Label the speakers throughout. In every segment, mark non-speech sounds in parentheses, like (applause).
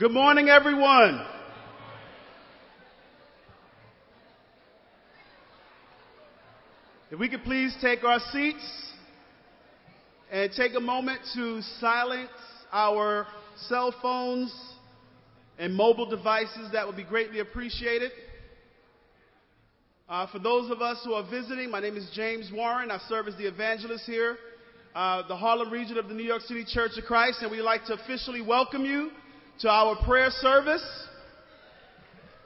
Speaker 1: Good morning, everyone. If we could please take our seats and take a moment to silence our cell phones and mobile devices, that would be greatly appreciated. Uh, for those of us who are visiting, my name is James Warren. I serve as the evangelist here, uh, the Harlem region of the New York City Church of Christ, and we'd like to officially welcome you to our prayer service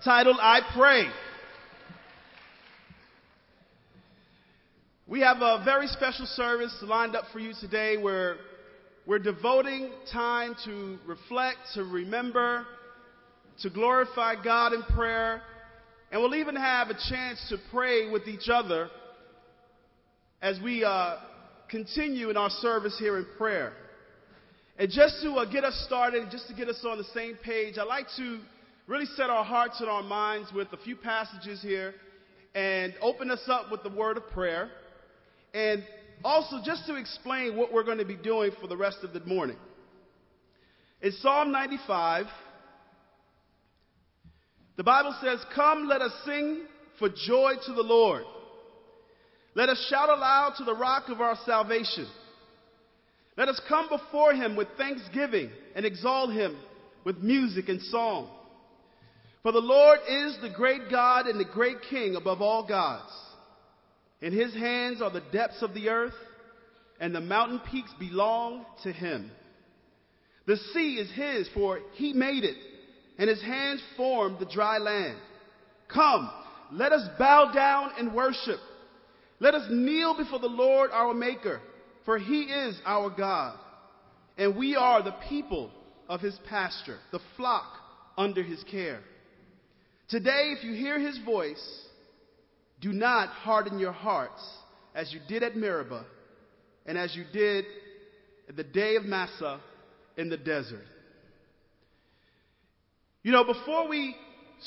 Speaker 1: titled I Pray. We have a very special service lined up for you today where we're devoting time to reflect, to remember, to glorify God in prayer, and we'll even have a chance to pray with each other as we uh, continue in our service here in prayer. And just to uh, get us started, just to get us on the same page, I'd like to really set our hearts and our minds with a few passages here and open us up with the word of prayer. And also just to explain what we're going to be doing for the rest of the morning. In Psalm 95, the Bible says, Come, let us sing for joy to the Lord. Let us shout aloud to the rock of our salvation. Let us come before him with thanksgiving and exalt him with music and song. For the Lord is the great God and the great King above all gods. In his hands are the depths of the earth, and the mountain peaks belong to him. The sea is his, for he made it, and his hands formed the dry land. Come, let us bow down and worship. Let us kneel before the Lord our Maker for he is our God, and we are the people of his pasture, the flock under his care. Today, if you hear his voice, do not harden your hearts as you did at Meribah and as you did at the day of Massah in the desert. You know, before we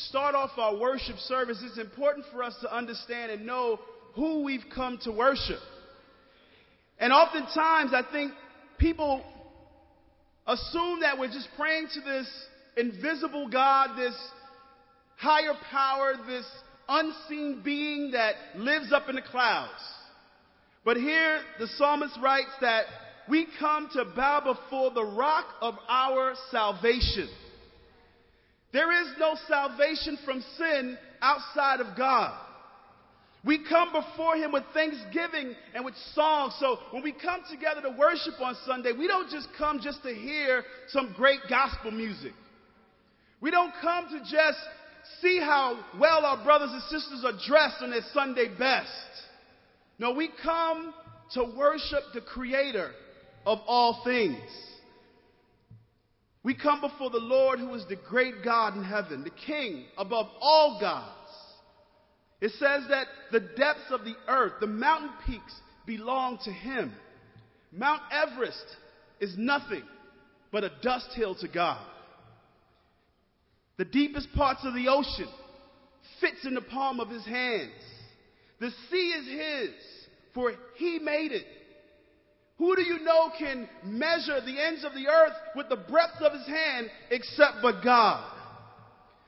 Speaker 1: start off our worship service, it's important for us to understand and know who we've come to worship. And oftentimes, I think people assume that we're just praying to this invisible God, this higher power, this unseen being that lives up in the clouds. But here, the psalmist writes that we come to bow before the rock of our salvation. There is no salvation from sin outside of God. We come before Him with thanksgiving and with songs. So when we come together to worship on Sunday, we don't just come just to hear some great gospel music. We don't come to just see how well our brothers and sisters are dressed on their Sunday best. No, we come to worship the Creator of all things. We come before the Lord who is the great God in heaven, the King above all gods. It says that the depths of the earth, the mountain peaks, belong to him. Mount Everest is nothing but a dust hill to God. The deepest parts of the ocean fits in the palm of his hands. The sea is his, for he made it. Who do you know can measure the ends of the earth with the breadth of his hand except but God?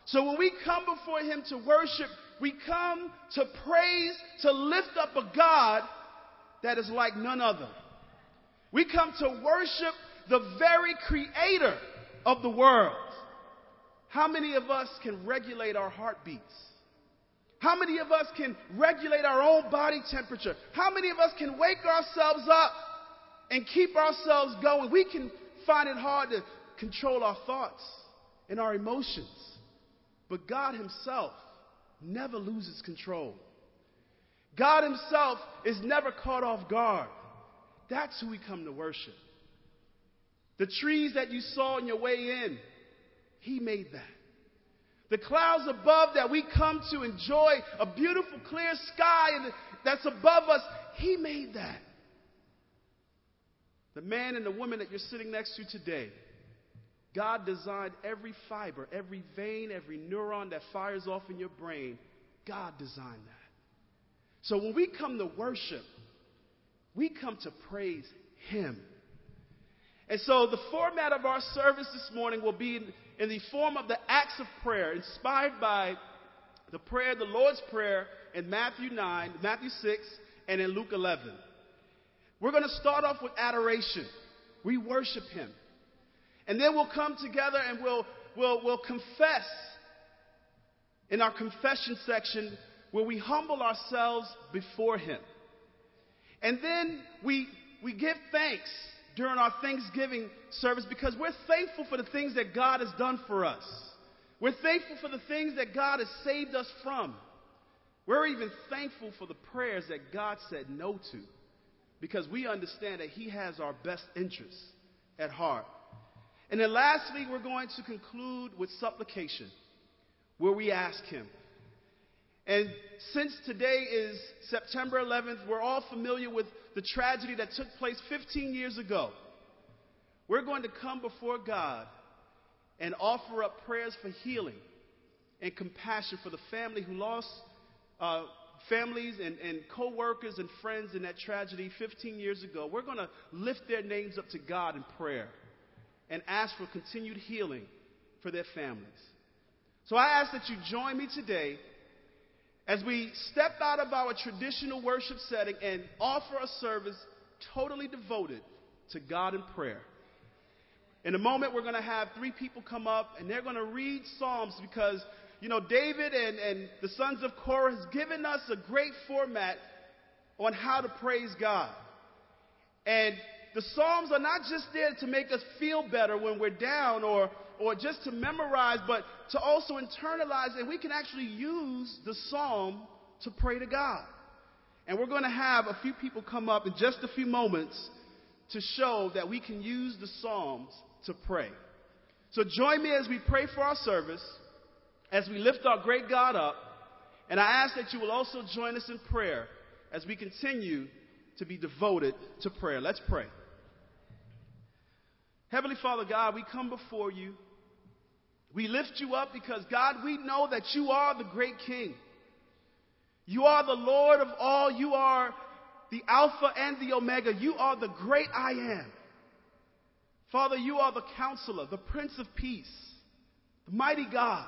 Speaker 1: So when we come before him to worship, we come to praise, to lift up a God that is like none other. We come to worship the very creator of the world. How many of us can regulate our heartbeats? How many of us can regulate our own body temperature? How many of us can wake ourselves up and keep ourselves going? We can find it hard to control our thoughts and our emotions. But God Himself never loses control. God Himself is never caught off guard. That's who we come to worship. The trees that you saw on your way in, He made that. The clouds above that we come to enjoy a beautiful clear sky that's above us, He made that. The man and the woman that you're sitting next to today, God designed every fiber, every vein, every neuron that fires off in your brain. God designed that. So when we come to worship, we come to praise Him. And so the format of our service this morning will be in, in the form of the acts of prayer inspired by the prayer, the Lord's Prayer in Matthew 9, Matthew 6, and in Luke 11. We're going to start off with adoration. We worship Him. And then we'll come together and we'll, we'll, we'll confess in our confession section where we humble ourselves before Him. And then we, we give thanks during our Thanksgiving service because we're thankful for the things that God has done for us. We're thankful for the things that God has saved us from. We're even thankful for the prayers that God said no to because we understand that He has our best interests at heart. And then lastly, we're going to conclude with supplication, where we ask Him. And since today is September 11th, we're all familiar with the tragedy that took place 15 years ago. We're going to come before God and offer up prayers for healing and compassion for the family who lost uh, families and, and co workers and friends in that tragedy 15 years ago. We're going to lift their names up to God in prayer and ask for continued healing for their families. So I ask that you join me today as we step out of our traditional worship setting and offer a service totally devoted to God in prayer. In a moment, we're going to have three people come up and they're going to read Psalms because, you know, David and, and the sons of Korah has given us a great format on how to praise God. And the Psalms are not just there to make us feel better when we're down or, or just to memorize, but to also internalize, and we can actually use the Psalm to pray to God. And we're going to have a few people come up in just a few moments to show that we can use the Psalms to pray. So join me as we pray for our service, as we lift our great God up, and I ask that you will also join us in prayer as we continue to be devoted to prayer. Let's pray. Heavenly Father God, we come before you. We lift you up because, God, we know that you are the great King. You are the Lord of all. You are the Alpha and the Omega. You are the great I am. Father, you are the counselor, the Prince of Peace, the mighty God.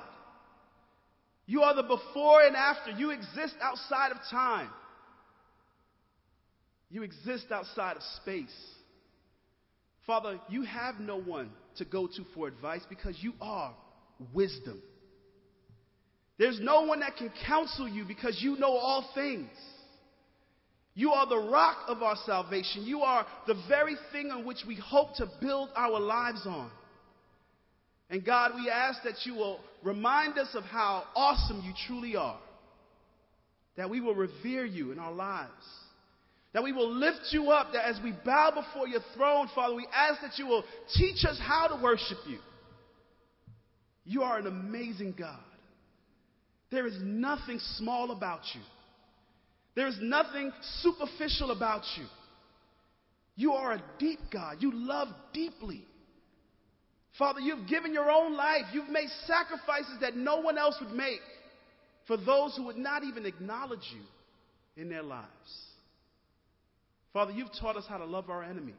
Speaker 1: You are the before and after. You exist outside of time. You exist outside of space. Father, you have no one to go to for advice because you are wisdom. There's no one that can counsel you because you know all things. You are the rock of our salvation. You are the very thing on which we hope to build our lives on. And God, we ask that you will remind us of how awesome you truly are. That we will revere you in our lives. That we will lift you up. That as we bow before your throne, Father, we ask that you will teach us how to worship you. You are an amazing God. There is nothing small about you. There is nothing superficial about you. You are a deep God. You love deeply. Father, you've given your own life. You've made sacrifices that no one else would make for those who would not even acknowledge you in their lives. Father, you've taught us how to love our enemies.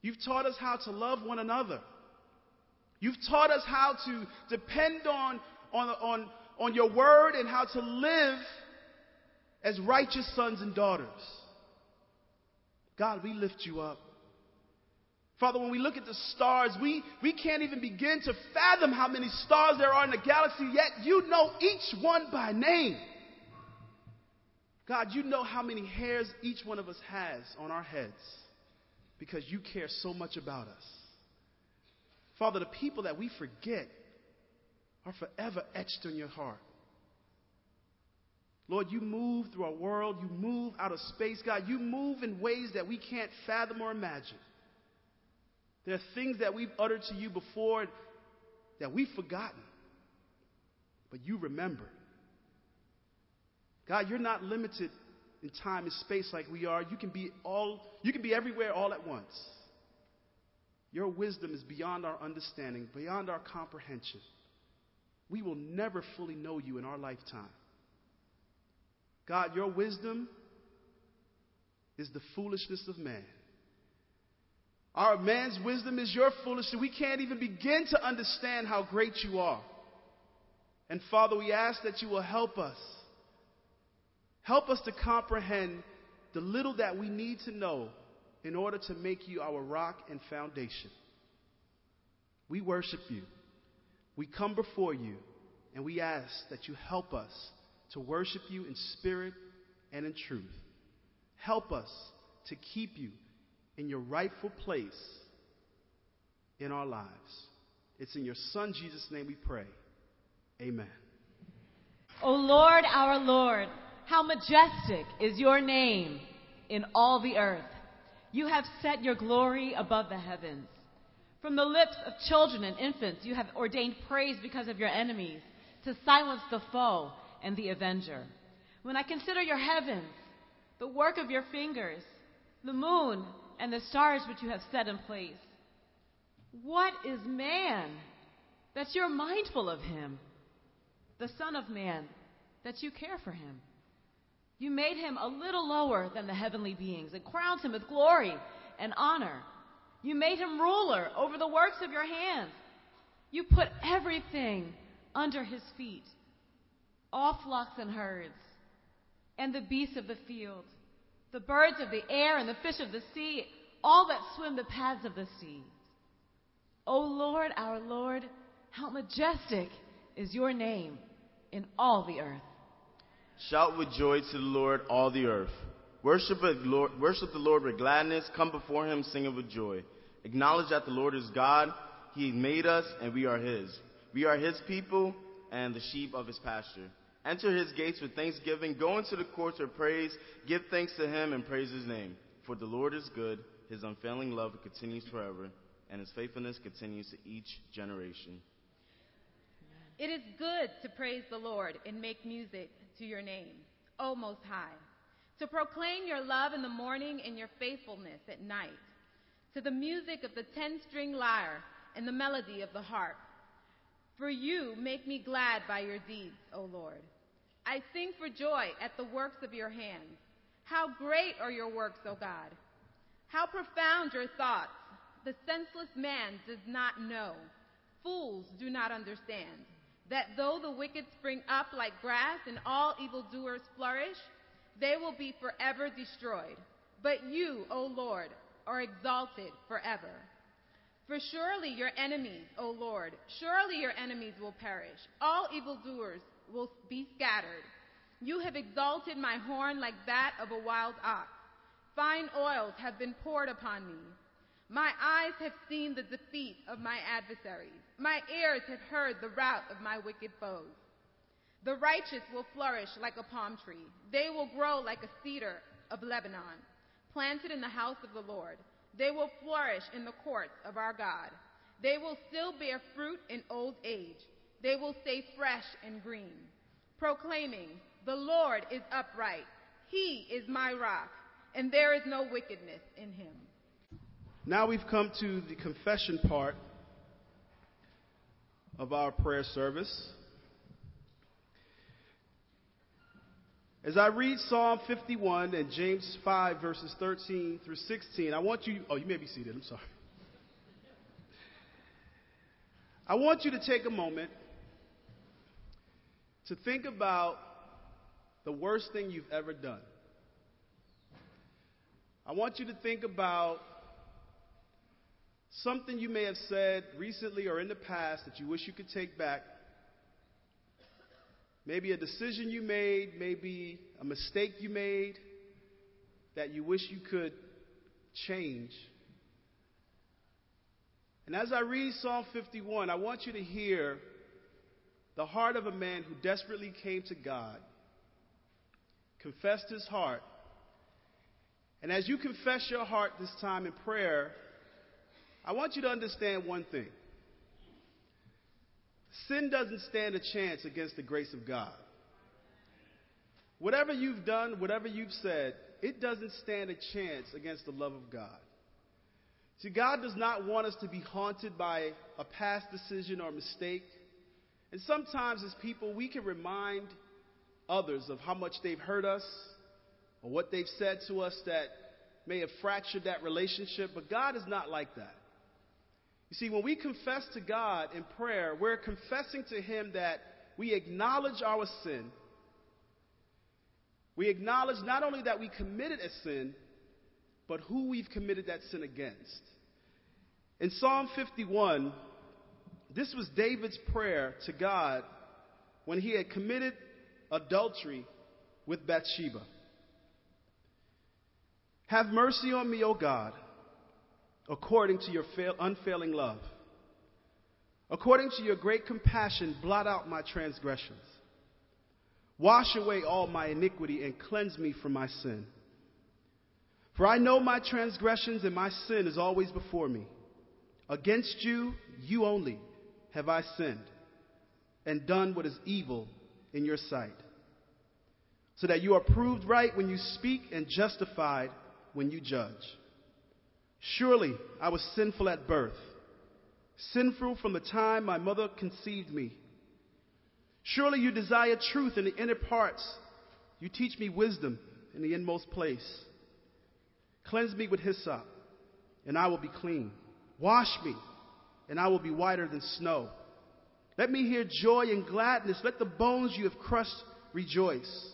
Speaker 1: You've taught us how to love one another. You've taught us how to depend on, on, on, on your word and how to live as righteous sons and daughters. God, we lift you up. Father, when we look at the stars, we, we can't even begin to fathom how many stars there are in the galaxy, yet you know each one by name. God, you know how many hairs each one of us has on our heads because you care so much about us. Father, the people that we forget are forever etched in your heart. Lord, you move through our world. You move out of space, God. You move in ways that we can't fathom or imagine. There are things that we've uttered to you before that we've forgotten, but you remember. God, you're not limited in time and space like we are. You can be all you can be everywhere all at once. Your wisdom is beyond our understanding, beyond our comprehension. We will never fully know you in our lifetime. God, your wisdom is the foolishness of man. Our man's wisdom is your foolishness. We can't even begin to understand how great you are. And Father, we ask that you will help us. Help us to comprehend the little that we need to know in order to make you our rock and foundation. We worship you. We come before you and we ask that you help us to worship you in spirit and in truth. Help us to keep you in your rightful place in our lives. It's in your Son, Jesus' name, we pray. Amen.
Speaker 2: O Lord, our Lord, how majestic is your name in all the earth. You have set your glory above the heavens. From the lips of children and infants, you have ordained praise because of your enemies, to silence the foe and the avenger. When I consider your heavens, the work of your fingers, the moon and the stars which you have set in place, what is man that you're mindful of him? The Son of Man that you care for him. You made him a little lower than the heavenly beings and crowned him with glory and honor. You made him ruler over the works of your hands. You put everything under his feet all flocks and herds, and the beasts of the field, the birds of the air and the fish of the sea, all that swim the paths of the sea. O Lord, our Lord, how majestic is your name in all the earth.
Speaker 3: Shout with joy to the Lord, all the earth. Worship, worship the Lord with gladness. Come before him singing with joy. Acknowledge that the Lord is God. He made us, and we are his. We are his people and the sheep of his pasture. Enter his gates with thanksgiving. Go into the courts with praise. Give thanks to him and praise his name. For the Lord is good. His unfailing love continues forever, and his faithfulness continues to each generation.
Speaker 4: It is good to praise the Lord and make music to your name, O Most High, to proclaim your love in the morning and your faithfulness at night, to the music of the ten string lyre and the melody of the harp. For you make me glad by your deeds, O Lord. I sing for joy at the works of your hands. How great are your works, O God! How profound your thoughts! The senseless man does not know. Fools do not understand that though the wicked spring up like grass and all evildoers flourish, they will be forever destroyed. But you, O Lord, are exalted forever. For surely your enemies, O Lord, surely your enemies will perish. All evildoers will be scattered. You have exalted my horn like that of a wild ox. Fine oils have been poured upon me. My eyes have seen the defeat of my adversaries. My ears have heard the rout of my wicked foes. The righteous will flourish like a palm tree. They will grow like a cedar of Lebanon, planted in the house of the Lord. They will flourish in the courts of our God. They will still bear fruit in old age. They will stay fresh and green, proclaiming, The Lord is upright. He is my rock, and there is no wickedness in him.
Speaker 1: Now we've come to the confession part of our prayer service. As I read Psalm 51 and James 5, verses 13 through 16, I want you, oh, you may be seated, I'm sorry. I want you to take a moment to think about the worst thing you've ever done. I want you to think about Something you may have said recently or in the past that you wish you could take back. Maybe a decision you made, maybe a mistake you made that you wish you could change. And as I read Psalm 51, I want you to hear the heart of a man who desperately came to God, confessed his heart. And as you confess your heart this time in prayer, I want you to understand one thing sin doesn't stand a chance against the grace of God. Whatever you've done, whatever you've said, it doesn't stand a chance against the love of God. See, God does not want us to be haunted by a past decision or mistake. And sometimes, as people, we can remind others of how much they've hurt us or what they've said to us that may have fractured that relationship, but God is not like that. You see, when we confess to God in prayer, we're confessing to Him that we acknowledge our sin. We acknowledge not only that we committed a sin, but who we've committed that sin against. In Psalm 51, this was David's prayer to God when he had committed adultery with Bathsheba. Have mercy on me, O God, according to your unfailing love. According to your great compassion, blot out my transgressions. Wash away all my iniquity and cleanse me from my sin. For I know my transgressions and my sin is always before me. Against you, you only, have I sinned and done what is evil in your sight, so that you are proved right when you speak and justified when you judge. Surely I was sinful at birth, sinful from the time my mother conceived me. Surely you desire truth in the inner parts. You teach me wisdom in the inmost place. Cleanse me with hyssop, and I will be clean. Wash me, and I will be whiter than snow. Let me hear joy and gladness. Let the bones you have crushed rejoice.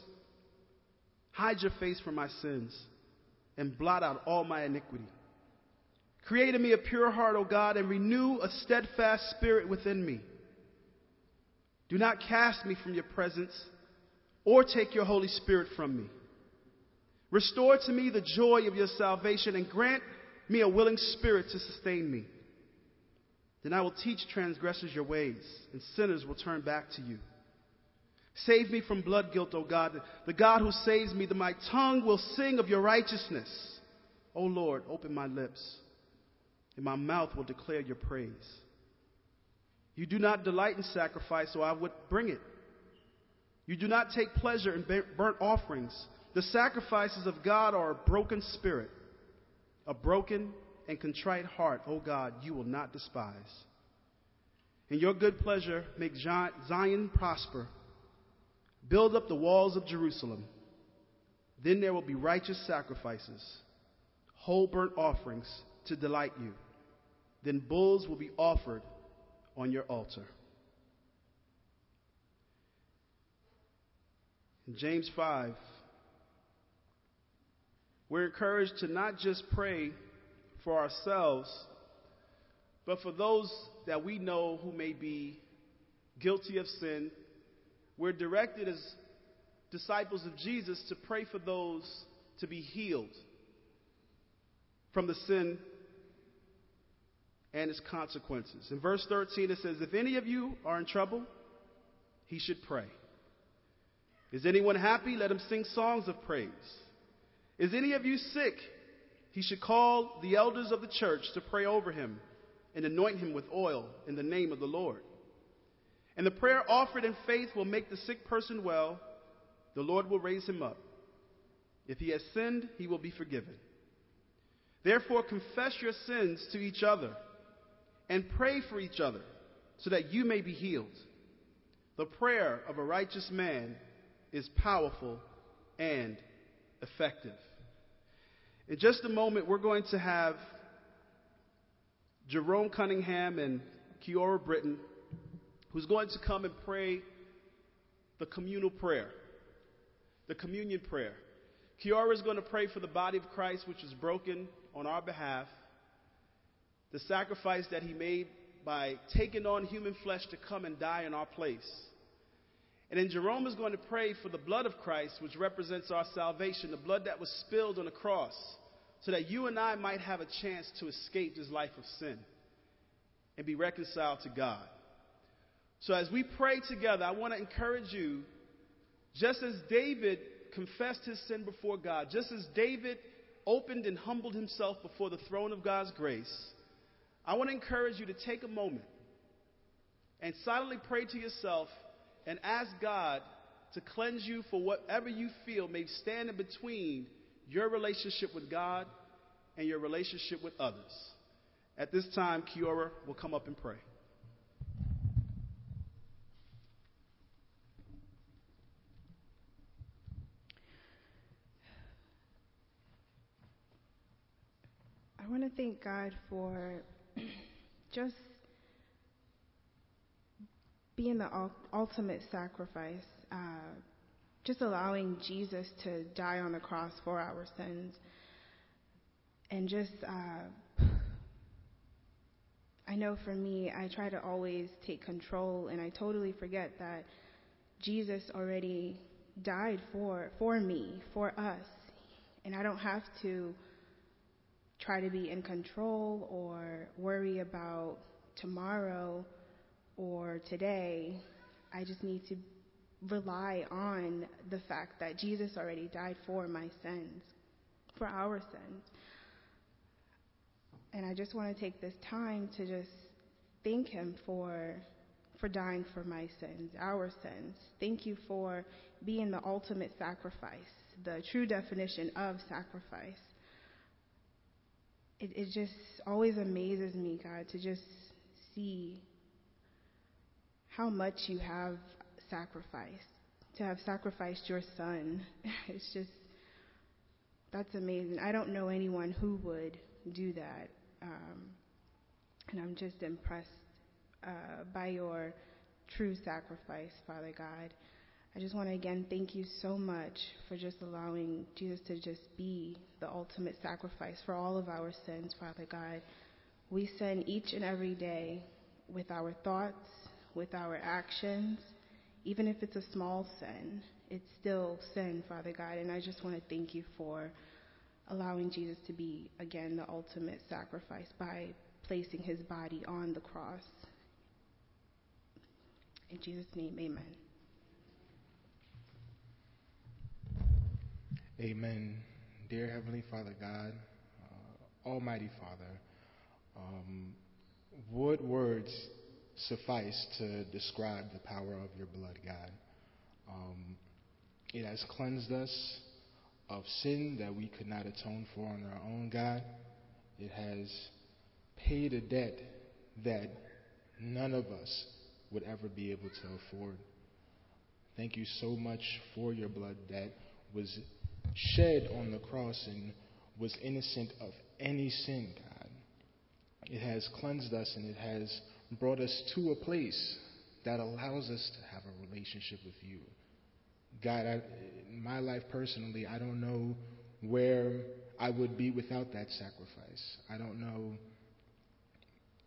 Speaker 1: Hide your face from my sins and blot out all my iniquity. Create in me a pure heart, O God, and renew a steadfast spirit within me. Do not cast me from your presence or take your Holy Spirit from me. Restore to me the joy of your salvation and grant me a willing spirit to sustain me. Then I will teach transgressors your ways, and sinners will turn back to you. Save me from blood guilt, O God, the God who saves me, that my tongue will sing of your righteousness. O Lord, open my lips, and my mouth will declare your praise. You do not delight in sacrifice, so I would bring it. You do not take pleasure in burnt offerings. The sacrifices of God are a broken spirit, a broken and contrite heart, O God, you will not despise. In your good pleasure, make Zion prosper. Build up the walls of Jerusalem. Then there will be righteous sacrifices, whole burnt offerings to delight you. Then bulls will be offered on your altar. In James 5, we're encouraged to not just pray for ourselves, but for those that we know who may be guilty of sin we're directed as disciples of Jesus to pray for those to be healed from the sin and its consequences. In verse 13, it says, If any of you are in trouble, he should pray. Is anyone happy? Let him sing songs of praise. Is any of you sick? He should call the elders of the church to pray over him and anoint him with oil in the name of the Lord. And the prayer offered in faith will make the sick person well. The Lord will raise him up. If he has sinned, he will be forgiven. Therefore, confess your sins to each other and pray for each other so that you may be healed. The prayer of a righteous man is powerful and effective. In just a moment, we're going to have Jerome Cunningham and Kiora Britton who's going to come and pray the communal prayer, the communion prayer. Kiora is going to pray for the body of Christ, which is broken on our behalf, the sacrifice that he made by taking on human flesh to come and die in our place. And then Jerome is going to pray for the blood of Christ, which represents our salvation, the blood that was spilled on the cross, so that you and I might have a chance to escape this life of sin and be reconciled to God. So as we pray together, I want to encourage you, just as David confessed his sin before God, just as David opened and humbled himself before the throne of God's grace, I want to encourage you to take a moment and silently pray to yourself and ask God to cleanse you for whatever you feel may stand in between your relationship with God and your relationship with others. At this time, Kiora will come up and pray.
Speaker 5: I want to thank God for just being the ultimate sacrifice, uh, just allowing Jesus to die on the cross for our sins, and just. Uh, (sighs) I know for me, I try to always take control, and I totally forget that Jesus already died for for me, for us, and I don't have to try to be in control or worry about tomorrow or today. I just need to rely on the fact that Jesus already died for my sins, for our sins. And I just want to take this time to just thank him for for dying for my sins, our sins. Thank you for being the ultimate sacrifice, the true definition of sacrifice. It, it just always amazes me, God, to just see how much you have sacrificed, to have sacrificed your son. (laughs) It's just, that's amazing. I don't know anyone who would do that. Um, and I'm just impressed uh, by your true sacrifice, Father God. I just want to again thank you so much for just allowing Jesus to just be the ultimate sacrifice for all of our sins, Father God. We sin each and every day with our thoughts, with our actions, even if it's a small sin, it's still sin, Father God. And I just want to thank you for allowing Jesus to be, again, the ultimate sacrifice by placing his body on the cross. In Jesus' name, amen.
Speaker 6: Amen. Dear Heavenly Father God, uh, Almighty Father, um, what words suffice to describe the power of your blood, God? Um, it has cleansed us of sin that we could not atone for on our own, God. It has paid a debt that none of us would ever be able to afford. Thank you so much for your blood that was shed on the cross and was innocent of any sin, God. It has cleansed us and it has brought us to a place that allows us to have a relationship with you. God, I, in my life personally, I don't know where I would be without that sacrifice. I don't know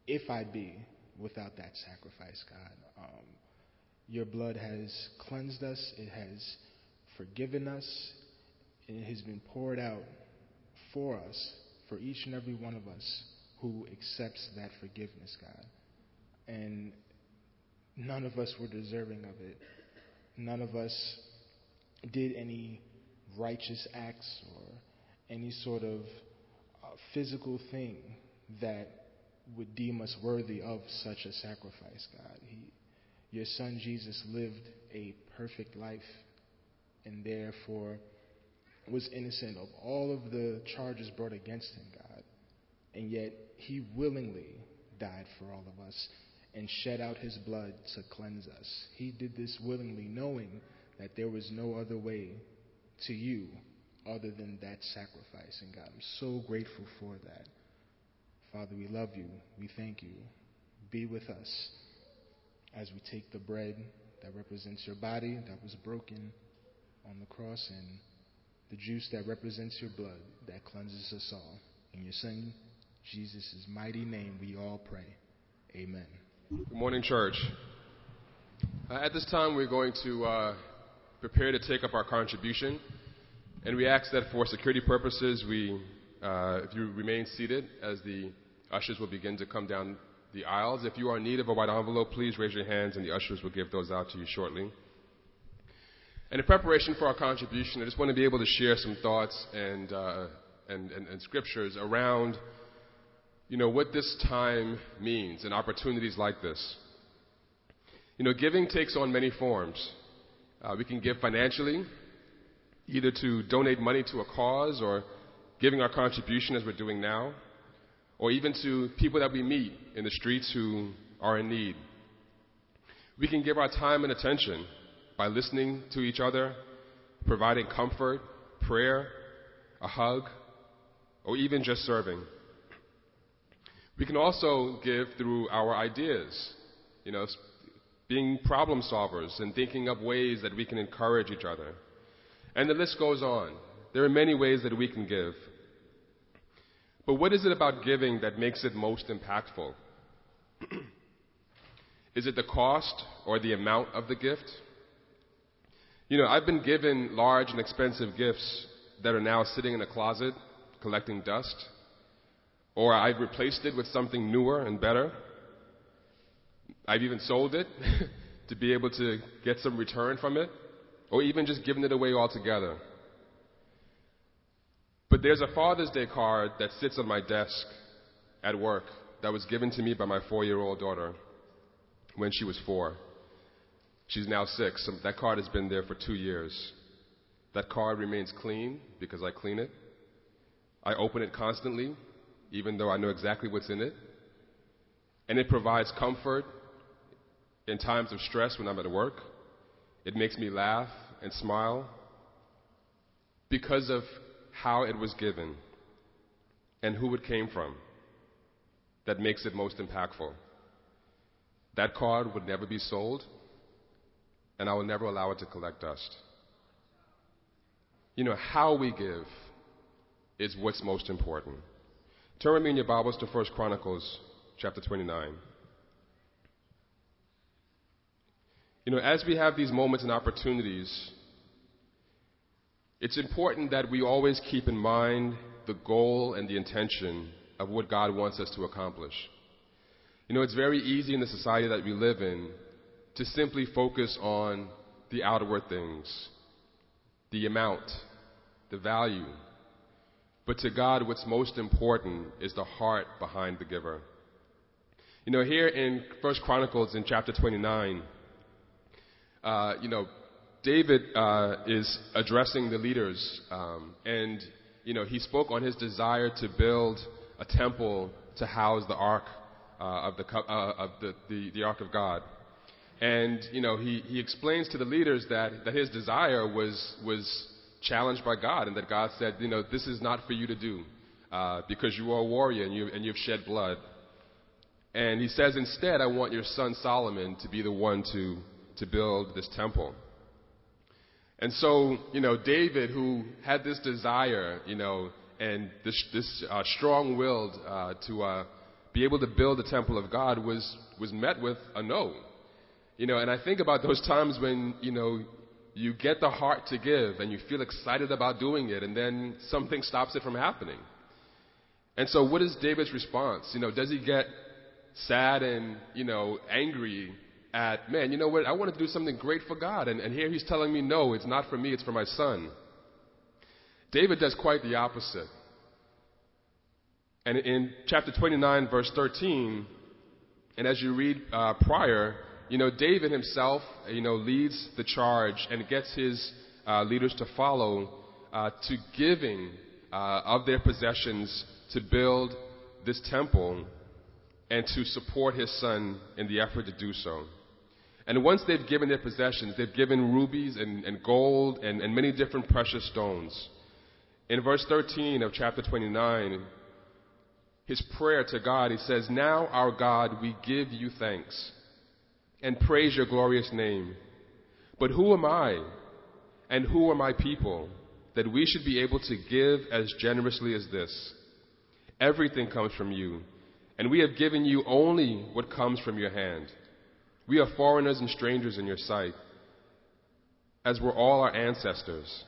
Speaker 6: if I'd be without that sacrifice, God. Um, your blood has cleansed us, it has forgiven us, it has been poured out for us, for each and every one of us who accepts that forgiveness, God. And none of us were deserving of it. None of us did any righteous acts or any sort of uh, physical thing that would deem us worthy of such a sacrifice, God. He, your son Jesus lived a perfect life and therefore was innocent of all of the charges brought against him, God. And yet he willingly died for all of us and shed out his blood to cleanse us. He did this willingly, knowing that there was no other way to you other than that sacrifice. And God, I'm so grateful for that. Father, we love you. We thank you. Be with us as we take the bread that represents your body that was broken on the cross and the juice that represents your blood that cleanses us all. In your Son, Jesus' mighty name, we all pray. Amen.
Speaker 7: Good morning, church. Uh, at this time, we're going to uh, prepare to take up our contribution. And we ask that for security purposes, we, uh, if you remain seated as the ushers will begin to come down the aisles. If you are in need of a white envelope, please raise your hands and the ushers will give those out to you shortly. And in preparation for our contribution, I just want to be able to share some thoughts and, uh, and, and, and scriptures around, you know, what this time means and opportunities like this. You know, giving takes on many forms. Uh, we can give financially, either to donate money to a cause or giving our contribution as we're doing now, or even to people that we meet in the streets who are in need. We can give our time and attention by listening to each other, providing comfort, prayer, a hug, or even just serving. We can also give through our ideas, you know, being problem solvers and thinking up ways that we can encourage each other. And the list goes on. There are many ways that we can give. But what is it about giving that makes it most impactful? (clears throat) is it the cost or the amount of the gift? You know, I've been given large and expensive gifts that are now sitting in a closet collecting dust, or I've replaced it with something newer and better. I've even sold it (laughs) to be able to get some return from it, or even just given it away altogether. But there's a Father's Day card that sits on my desk at work that was given to me by my four year old daughter when she was four. She's now six. That card has been there for two years. That card remains clean because I clean it. I open it constantly, even though I know exactly what's in it. And it provides comfort in times of stress when I'm at work. It makes me laugh and smile because of how it was given and who it came from that makes it most impactful. That card would never be sold, and I will never allow it to collect dust. You know, how we give is what's most important. Turn with me in your Bibles to 1 Chronicles chapter 29. You know, as we have these moments and opportunities, it's important that we always keep in mind the goal and the intention of what God wants us to accomplish. You know, it's very easy in the society that we live in to simply focus on the outward things, the amount, the value, but to God, what's most important is the heart behind the giver. You know, here in First Chronicles in chapter 29, uh, you know, David uh, is addressing the leaders, um, and you know, he spoke on his desire to build a temple to house the ark uh, of, the, uh, of the, the, the ark of God. And you know, he, he explains to the leaders that, that his desire was was challenged by God, and that God said, you know, this is not for you to do uh, because you are a warrior and, you, and you've shed blood. And he says, instead, I want your son Solomon to be the one to, to build this temple. And so, you know, David, who had this desire, you know, and this, this uh, strong-willed uh, to uh, be able to build the temple of God, was was met with a no. You know, and I think about those times when you know you get the heart to give and you feel excited about doing it, and then something stops it from happening. And so, what is David's response? You know, does he get sad and, you know, angry at, man, you know what, I want to do something great for God, and, and here he's telling me, no, it's not for me, it's for my son. David does quite the opposite. And in chapter 29, verse 13, and as you read uh, prior, you know, David himself, you know, leads the charge and gets his uh, leaders to follow uh, to giving uh, of their possessions to build this temple and to support his son in the effort to do so. And once they've given their possessions, they've given rubies and, and gold and, and many different precious stones. In verse 13 of chapter 29, his prayer to God, he says, Now, our God, we give you thanks and praise your glorious name. But who am I and who are my people that we should be able to give as generously as this? Everything comes from you, and we have given you only what comes from your hand. We are foreigners and strangers in your sight, as were all our ancestors.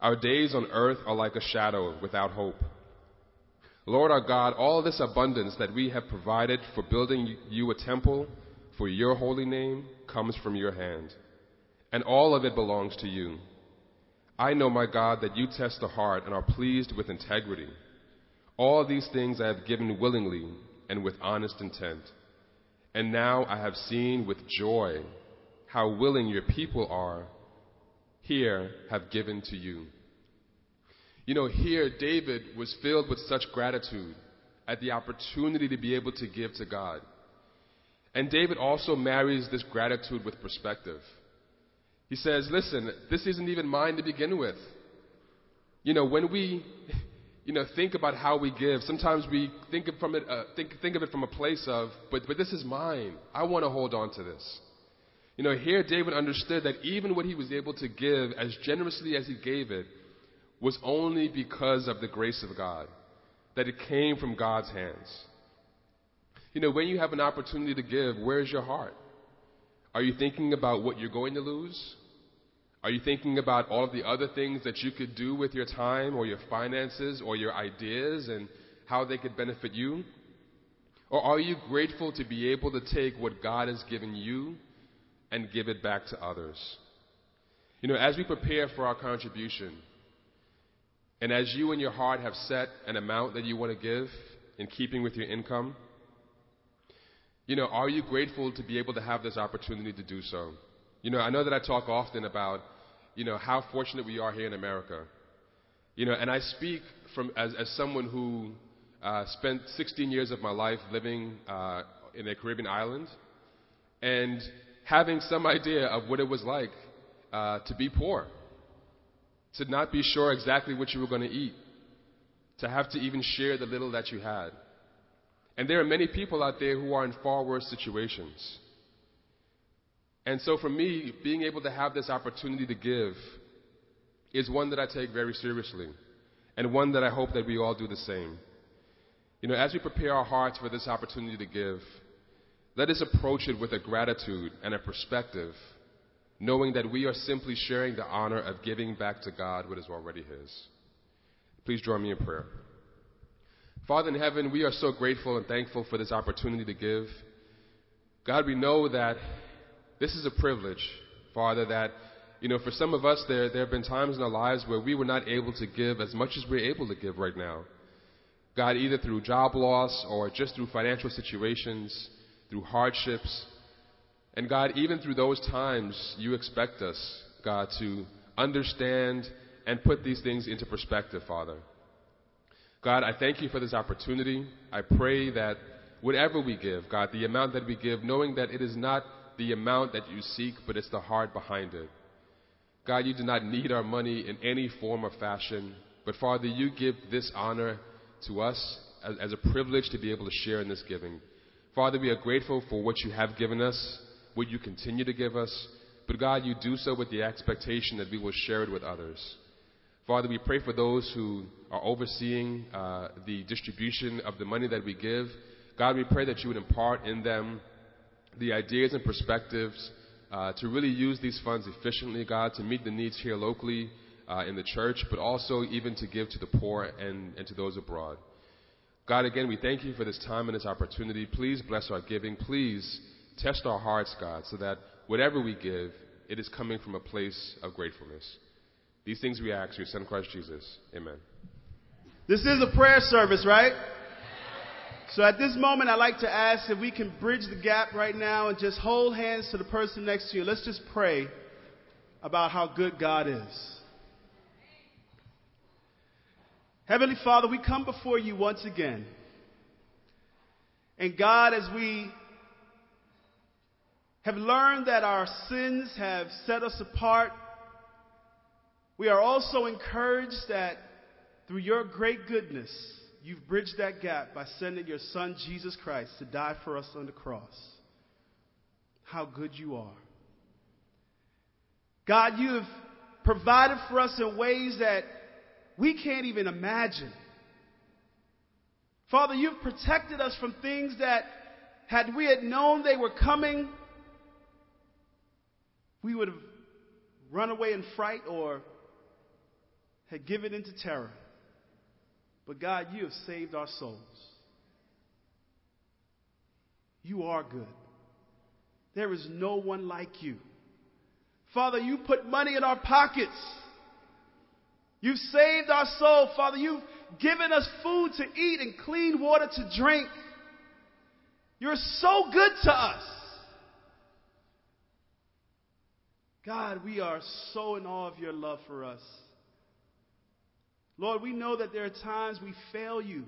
Speaker 7: Our days on earth are like a shadow without hope. Lord our God, all this abundance that we have provided for building you a temple for your holy name comes from your hand, and all of it belongs to you. I know, my God, that you test the heart and are pleased with integrity. All these things I have given willingly and with honest intent. And now I have seen with joy how willing your people are here have given to you. You know, here David was filled with such gratitude at the opportunity to be able to give to God. And David also marries this gratitude with perspective. He says, Listen, this isn't even mine to begin with. You know, when we, you know, think about how we give. Sometimes we think of, from it, uh, think, think of it from a place of, but, but this is mine. I want to hold on to this. You know, here David understood that even what he was able to give as generously as he gave it was only because of the grace of God, that it came from God's hands. You know, when you have an opportunity to give, where's your heart? Are you thinking about what you're going to lose? Are you thinking about all of the other things that you could do with your time or your finances or your ideas and how they could benefit you? Or are you grateful to be able to take what God has given you and give it back to others? You know, as we prepare for our contribution, and as you in your heart have set an amount that you want to give in keeping with your income, you know, are you grateful to be able to have this opportunity to do so? You know, I know that I talk often about, you know, how fortunate we are here in America. You know, and I speak from as, as someone who uh, spent 16 years of my life living uh, in a Caribbean island and having some idea of what it was like uh, to be poor, to not be sure exactly what you were going to eat, to have to even share the little that you had. And there are many people out there who are in far worse situations. And so for me, being able to have this opportunity to give is one that I take very seriously and one that I hope that we all do the same. You know, as we prepare our hearts for this opportunity to give, let us approach it with a gratitude and a perspective, knowing that we are simply sharing the honor of giving back to God what is already His. Please join me in prayer. Father in heaven, we are so grateful and thankful for this opportunity to give. God, we know that this is a privilege, Father, that, you know, for some of us, there, there have been times in our lives where we were not able to give as much as we're able to give right now. God, either through job loss or just through financial situations, through hardships. And God, even through those times, you expect us, God, to understand and put these things into perspective, Father. God, I thank you for this opportunity. I pray that whatever we give, God, the amount that we give, knowing that it is not the amount that you seek, but it's the heart behind it. God, you do not need our money in any form or fashion, but Father, you give this honor to us as, as, a privilege to be able to share in this giving. Father, we are grateful for what you have given us, what you continue to give us, but God, you do so with the expectation that we will share it with others. Father, we pray for those who are overseeing uh, the distribution of the money that we give. God, we pray that you would impart in them the ideas and perspectives uh, to really use these funds efficiently, God, to meet the needs here locally uh, in the church, but also even to give to the poor and, and to those abroad. God, again, we thank you for this time and this opportunity. Please bless our giving. Please test our hearts, God, so that whatever we give, it is coming from a place of gratefulness. These things we ask, through your Son Christ Jesus. Amen.
Speaker 1: This is a prayer service, right? So at this moment, I'd like to ask if we can bridge the gap right now and just hold hands to the person next to you. Let's just pray about how good God is. Heavenly Father, we come before you once again. And God, as we have learned that our sins have set us apart, we are also encouraged that through your great goodness, you've bridged that gap by sending your Son, Jesus Christ, to die for us on the cross. How good you are. God, you have provided for us in ways that we can't even imagine. Father, you've protected us from things that, had we had known they were coming, we would have run away in fright or had given into terror. But God, you have saved our souls. You are good. There is no one like you. Father, you put money in our pockets. You've saved our soul, Father. You've given us food to eat and clean water to drink. You're so good to us. God, we are so in awe of your love for us. Lord, we know that there are times we fail you.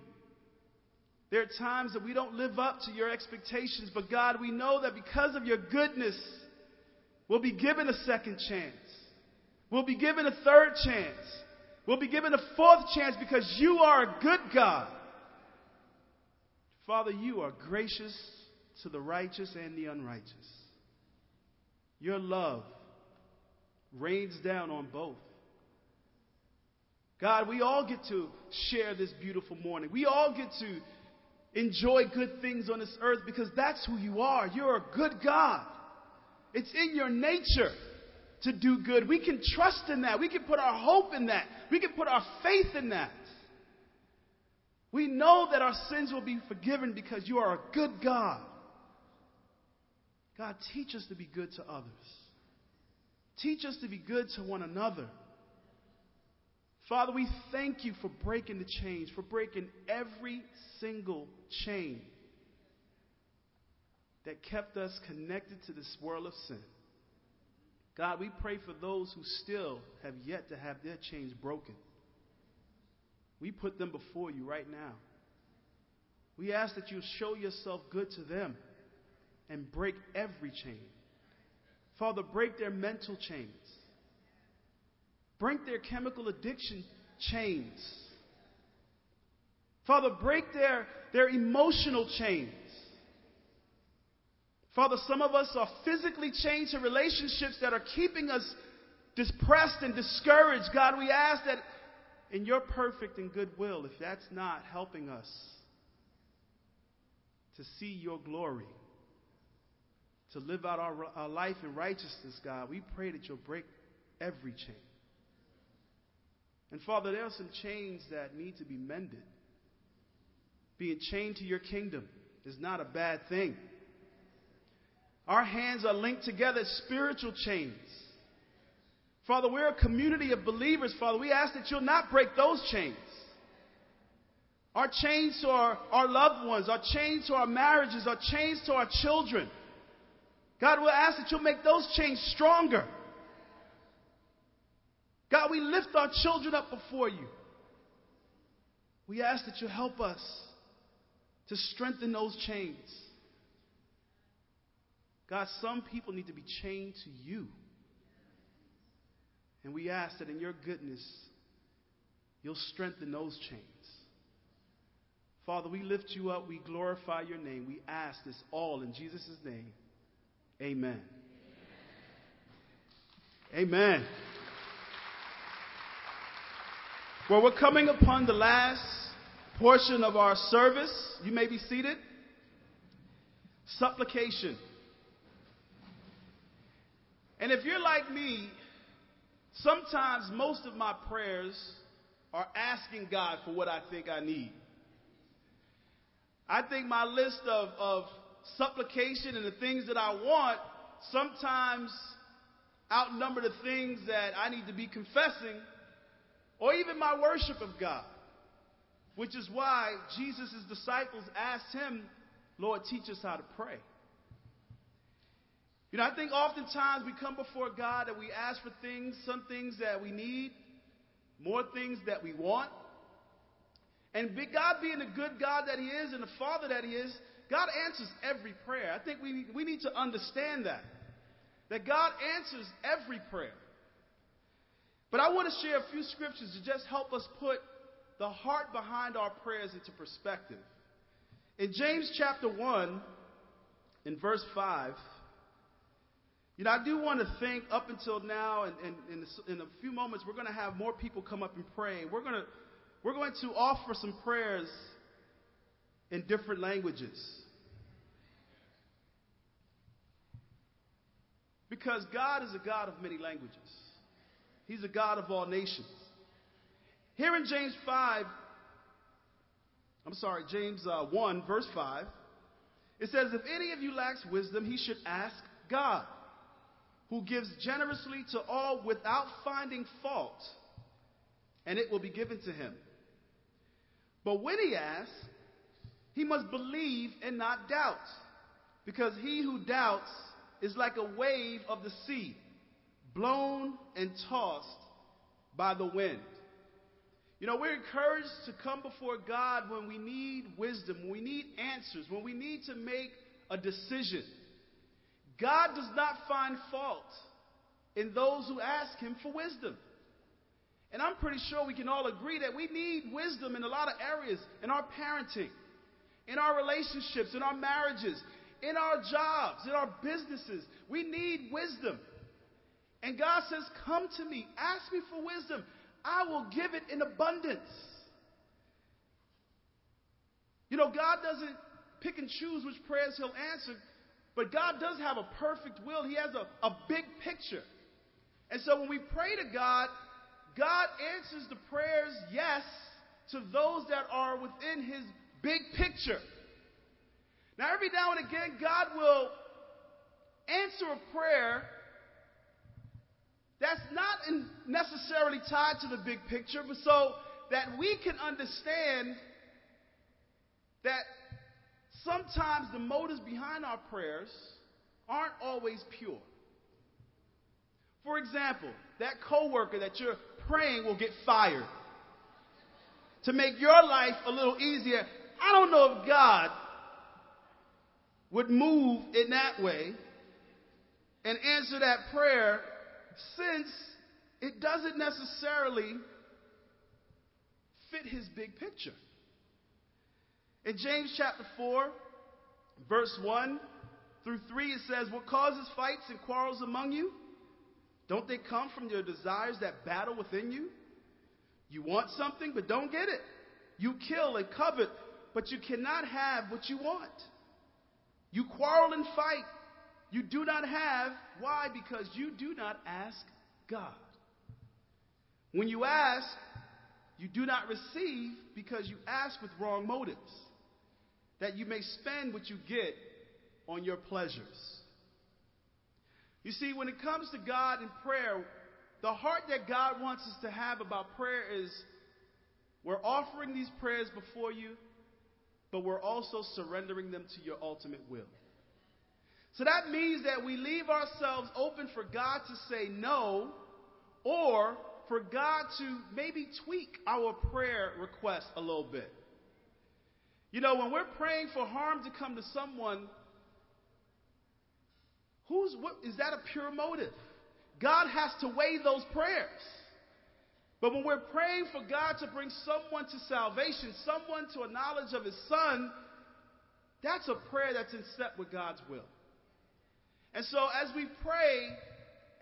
Speaker 1: There are times that we don't live up to your expectations, but God, we know that because of your goodness, we'll be given a second chance. We'll be given a third chance. We'll be given a fourth chance because you are a good God. Father, you are gracious to the righteous and the unrighteous. Your love rains down on both. God, we all get to share this beautiful morning. We all get to enjoy good things on this earth because that's who you are. You're a good God. It's in your nature to do good. We can trust in that. We can put our hope in that. We can put our faith in that. We know that our sins will be forgiven because you are a good God. God, teach us to be good to others. Teach us to be good to one another. Father, we thank you for breaking the chains, for breaking every single chain that kept us connected to this world of sin. God, we pray for those who still have yet to have their chains broken. We put them before you right now. We ask that you show yourself good to them and break every chain. Father, break their mental chains. Break their chemical addiction chains. Father, break their, their emotional chains. Father, some of us are physically chained to relationships that are keeping us depressed and discouraged. God, we ask that in your perfect and good will, if that's not helping us to see your glory, to live out our, our life in righteousness, God, we pray that you'll break every chain. And Father, there are some chains that need to be mended. Being chained to your kingdom is not a bad thing. Our hands are linked together, spiritual chains. Father, we're a community of believers, Father. We ask that you'll not break those chains. Our chains to our, our loved ones, our chains to our marriages, our chains to our children. God, we'll ask that you'll make those chains stronger. God, we lift our children up before you. We ask that you help us to strengthen those chains. God, some people need to be chained to you. And we ask that in your goodness, you'll strengthen those chains. Father, we lift you up. We glorify your name. We ask this all in Jesus' name. Amen. Amen. Well, we're coming upon the last portion of our service. You may be seated. Supplication. And if you're like me, sometimes most of my prayers are asking God for what I think I need. I think my list of, of supplication and the things that I want sometimes outnumber the things that I need to be confessing or even my worship of God. Which is why Jesus' disciples asked him, Lord, teach us how to pray. You know, I think oftentimes we come before God and we ask for things, some things that we need, more things that we want. And God being the good God that He is and the Father that He is, God answers every prayer. I think we, we need to understand that. That God answers every prayer. But I want to share a few scriptures to just help us put the heart behind our prayers into perspective. In James chapter 1, in verse 5, you know, I do want to think up until now, and, and, and in a few moments, we're going to have more people come up and pray. We're going to, we're going to offer some prayers in different languages. Because God is a God of many languages. He's a God of all nations. Here in James 5, I'm sorry, James uh, 1, verse 5, it says, If any of you lacks wisdom, he should ask God, who gives generously to all without finding fault, and it will be given to him. But when he asks, he must believe and not doubt, because he who doubts is like a wave of the sea blown and tossed by the wind. You know, we're encouraged to come before God when we need wisdom, when we need answers, when we need to make a decision. God does not find fault in those who ask Him for wisdom. And I'm pretty sure we can all agree that we need wisdom in a lot of areas in our parenting, in our relationships, in our marriages, in our jobs, in our businesses. We need wisdom. And God says, Come to me, ask me for wisdom. I will give it in abundance. You know, God doesn't pick and choose which prayers He'll answer, but God does have a perfect will. He has a, a big picture. And so when we pray to God, God answers the prayers yes to those that are within His big picture. Now, every now and again, God will answer a prayer that's not necessarily tied to the big picture, but so that we can understand that sometimes the motives behind our prayers aren't always pure. For example, that coworker that you're praying will get fired to make your life a little easier. I don't know if God would move in that way and answer that prayer since it doesn't necessarily fit his big picture. In James chapter 4, verse 1 through 3, it says, What causes fights and quarrels among you? Don't they come from your desires that battle within you? You want something, but don't get it. You kill and covet, but you cannot have what you want. You quarrel and fight. You do not have. Why? Because you do not ask God. When you ask, you do not receive because you ask with wrong motives, that you may spend what you get on your pleasures. You see, when it comes to God and prayer, the heart that God wants us to have about prayer is we're offering these prayers before you, but we're also surrendering them to your ultimate will. So that means that we leave ourselves open for God to say no or for God to maybe tweak our prayer request a little bit. You know, when we're praying for harm to come to someone, who's what is that a pure motive? God has to weigh those prayers. But when we're praying for God to bring someone to salvation, someone to a knowledge of his son, that's a prayer that's in step with God's will. And so as we pray,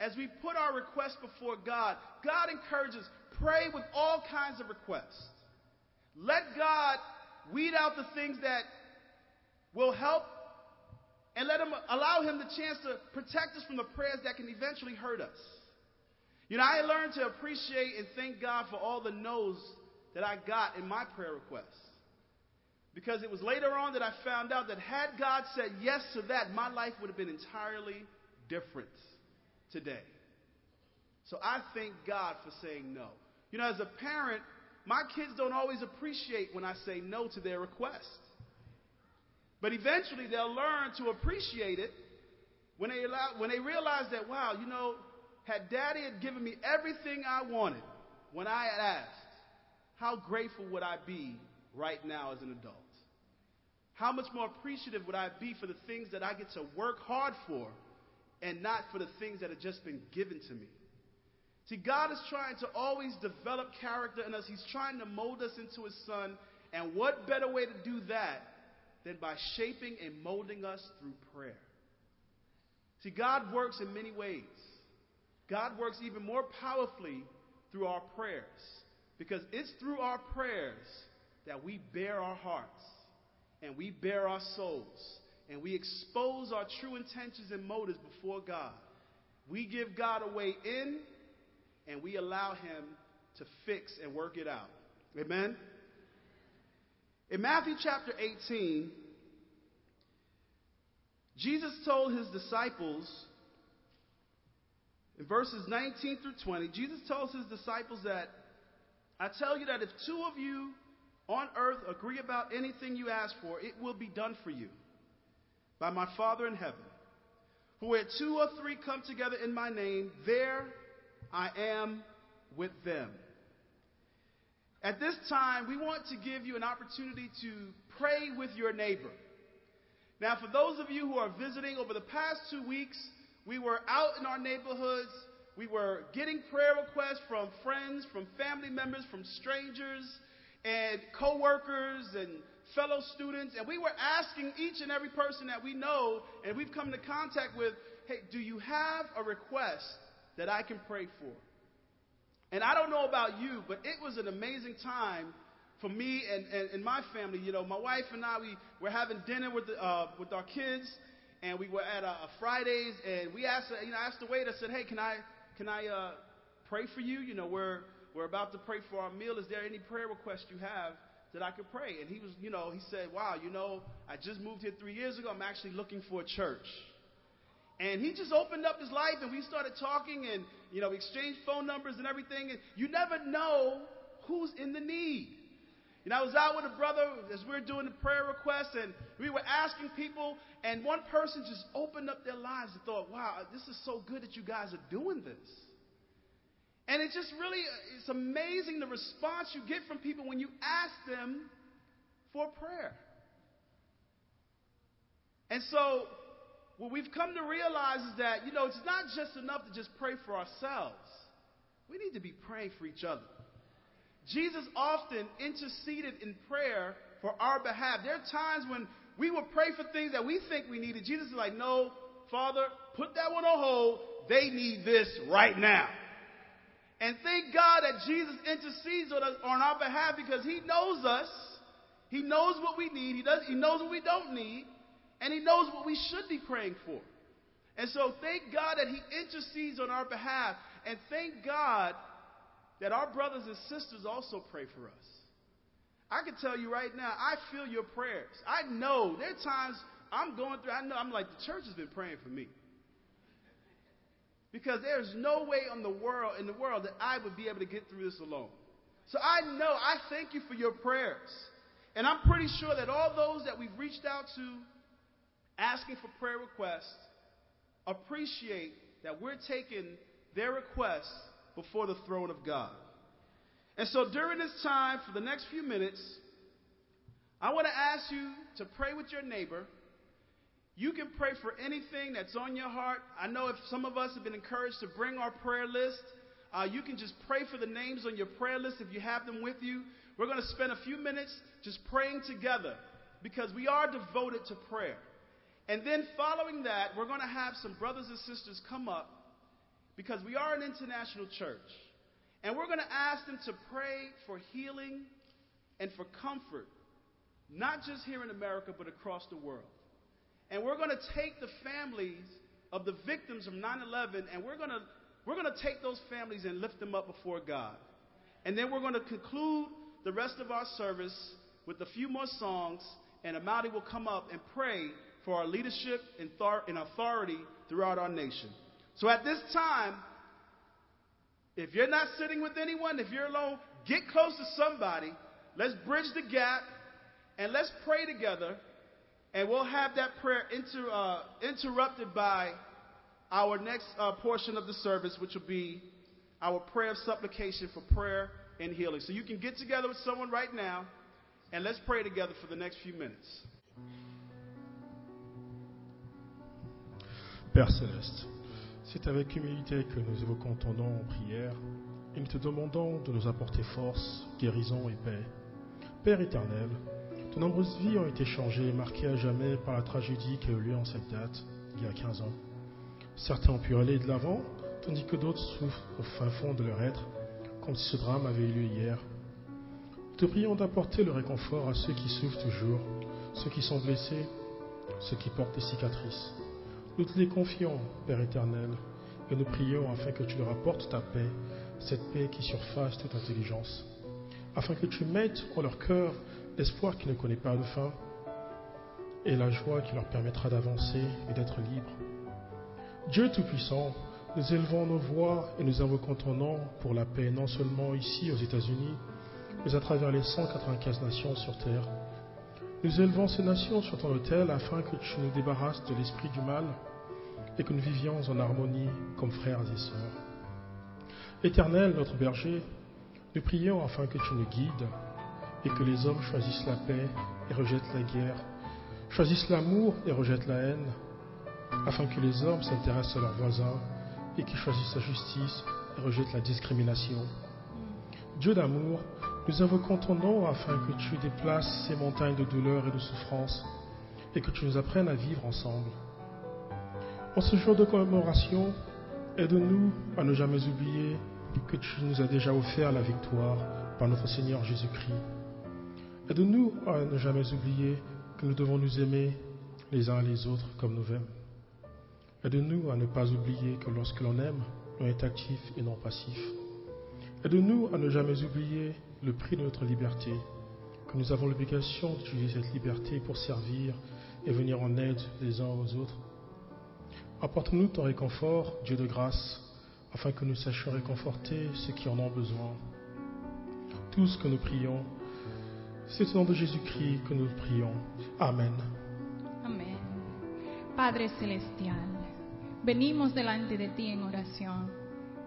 Speaker 1: as we put our requests before God, God encourages pray with all kinds of requests. Let God weed out the things that will help and let him allow him the chance to protect us from the prayers that can eventually hurt us. You know, I learned to appreciate and thank God for all the no's that I got in my prayer requests. Because it was later on that I found out that had God said yes to that, my life would have been entirely different today. So I thank God for saying no. You know, as a parent, my kids don't always appreciate when I say no to their request. But eventually they'll learn to appreciate it when they, allow, when they realize that, wow, you know, had daddy had given me everything I wanted when I had asked, how grateful would I be right now as an adult? How much more appreciative would I be for the things that I get to work hard for and not for the things that have just been given to me? See, God is trying to always develop character in us. He's trying to mold us into His Son. And what better way to do that than by shaping and molding us through prayer? See, God works in many ways. God works even more powerfully through our prayers because it's through our prayers that we bare our hearts and we bare our souls and we expose our true intentions and motives before God. We give God a way in and we allow Him to fix and work it out. Amen? In Matthew chapter 18, Jesus told his disciples, in verses 19 through 20, Jesus tells his disciples that I tell you that if two of you on earth agree about anything you ask for, it will be done for you by my Father in heaven. For where two or three come together in my name, there I am with them. At this time, we want to give you an opportunity to pray with your neighbor. Now, for those of you who are visiting over the past two weeks, we were out in our neighborhoods we were getting prayer requests from friends, from family members, from strangers, and coworkers and fellow students, and we were asking each and every person that we know and we've come into contact with, hey, do you have a request that I can pray for? And I don't know about you, but it was an amazing time for me and, and, and my family. You know, my wife and I, we were having dinner with, the, uh, with our kids, and we were at a, a Fridays, and we asked, you know, asked the waiter, said, hey, can I, can I uh, pray for you? You know, we're, we're about to pray for our meal. Is there any prayer request you have that I could pray? And he was, you know, he said, wow, you know, I just moved here three years ago. I'm actually looking for a church. And he just opened up his life and we started talking and, you know, we exchanged phone numbers and everything. And you never know who's in the need. And I was out with a brother as we were doing the prayer requests and we were asking people and one person just opened up their lives and thought, wow, this is so good that you guys are doing this. And it's just really, it's amazing the response you get from people when you ask them for prayer. And so, what we've come to realize is that, you know, it's not just enough to just pray for ourselves. We need to be praying for each other. Jesus often interceded in prayer for our behalf. There are times when we will pray for things that we think we needed. Jesus is like, no, Father, put that one on hold. They need this right now. And thank God that Jesus intercedes on, us, on our behalf because He knows us. He knows what we need. He, does, he knows what we don't need. And He knows what we should be praying for. And so thank God that He intercedes on our behalf. And thank God that our brothers and sisters also pray for us. I can tell you right now, I feel your prayers. I know there are times I'm going through, I know I'm like, the church has been praying for me. Because there's no way in the world in the world that I would be able to get through this alone. So I know, I thank you for your prayers. And I'm pretty sure that all those that we've reached out to asking for prayer requests appreciate that we're taking their requests before the throne of God. And so during this time, for the next few minutes, I want to ask you to pray with your neighbor. You can pray for anything that's on your heart. I know if some of us have been encouraged to bring our prayer list, uh, you can just pray for the names on your prayer list if you have them with you. We're going to spend a few minutes just praying together because we are devoted to prayer. And then following that, we're going to have some brothers and sisters come up because we are an international church. And we're going to ask them to pray for healing and for comfort, not just here in America, but across the world. And we're going to take the families of the victims of 9 11 and we're going to we're going to take those families and lift them up before God. And then we're going to conclude the rest of our service with a few more songs, and Amadi will come up and pray for our leadership and authority throughout our nation. So at this time, if you're not sitting with anyone, if you're alone, get close to somebody. Let's bridge the gap and let's pray together. And we'll have that prayer inter, uh, interrupted by our next uh, portion of the service, which will be our prayer of supplication for prayer and healing. So you can get together with someone right now and let's pray together for the next few minutes.
Speaker 8: Père Céleste, c'est avec humilité que nous évoquons ton nom en prière et nous te demandons de nous apporter force, guérison et paix. Père éternel, de nombreuses vies ont été changées marquées à jamais par la tragédie qui a eu lieu en cette date, il y a 15 ans. Certains ont pu aller de l'avant, tandis que d'autres souffrent au fin fond de leur être, comme si ce drame avait eu lieu hier. Nous te prions d'apporter le réconfort à ceux qui souffrent toujours, ceux qui sont blessés, ceux qui portent des cicatrices. Nous te les confions, Père éternel, et nous prions afin que tu leur apportes ta paix, cette paix qui surface toute intelligence, afin que tu mettes en leur cœur l'espoir qui ne connaît pas de fin et la joie qui leur permettra d'avancer et d'être libres. Dieu Tout-Puissant, nous élevons nos voix et nous invoquons ton nom pour la paix non seulement ici aux États-Unis, mais à travers les 195 nations sur Terre. Nous élevons ces nations sur ton autel afin que tu nous débarrasses de l'esprit du mal et que nous vivions en harmonie comme frères et sœurs. Éternel, notre berger, nous prions afin que tu nous guides et que les hommes choisissent la paix et rejettent la guerre, choisissent l'amour et rejettent la haine, afin que les hommes s'intéressent à leurs voisins et qui choisit sa justice et rejette la discrimination. Dieu d'amour, nous invoquons ton nom afin que tu déplaces ces montagnes de douleur et de souffrance et que tu nous apprennes à vivre ensemble. En ce jour de commémoration, aide-nous à ne jamais oublier que tu nous as déjà offert la victoire par notre Seigneur Jésus-Christ. Aide-nous à ne jamais oublier que nous devons nous aimer les uns les autres comme nous aimons. Aide-nous à ne pas oublier que lorsque l'on aime, on est actif et non passif. Aide-nous à ne jamais oublier le prix de notre liberté, que nous avons l'obligation d'utiliser cette liberté pour servir et venir en aide les uns aux autres. Apporte-nous ton réconfort, Dieu de grâce, afin que nous sachions réconforter ceux qui en ont besoin. Tout ce que nous prions, c'est au nom de Jésus-Christ que nous prions. Amen.
Speaker 9: Amén. Padre Celestial, venimos delante de ti en oración,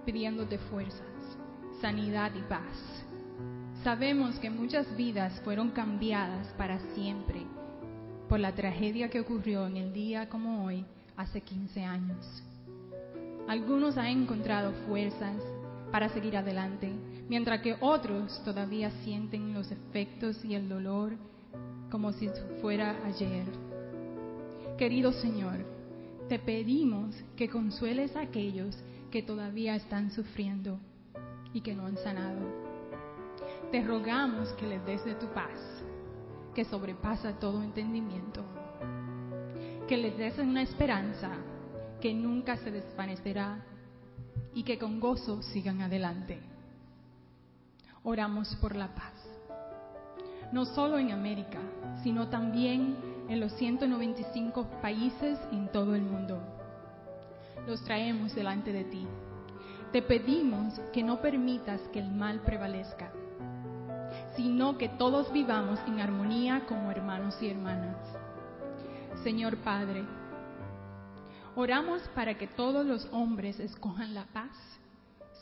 Speaker 9: pidiéndote fuerzas, sanidad y paz. Sabemos que muchas vidas fueron cambiadas para siempre por la tragedia que ocurrió en el día como hoy, hace 15 años. Algunos han encontrado fuerzas para seguir adelante, mientras que otros todavía sienten los efectos y el dolor como si fuera ayer. Querido Señor, te pedimos que consueles a aquellos que todavía están sufriendo y que no han sanado. Te rogamos que les des de tu paz, que sobrepasa todo entendimiento, que les des una esperanza que nunca se desvanecerá y que con gozo sigan adelante. Oramos por la paz, no solo en América, sino también en los 195 países en todo el mundo. Los traemos delante de ti. Te pedimos que no permitas que el mal prevalezca, sino que todos vivamos en armonía como hermanos y hermanas. Señor Padre, oramos para que todos los hombres escojan la paz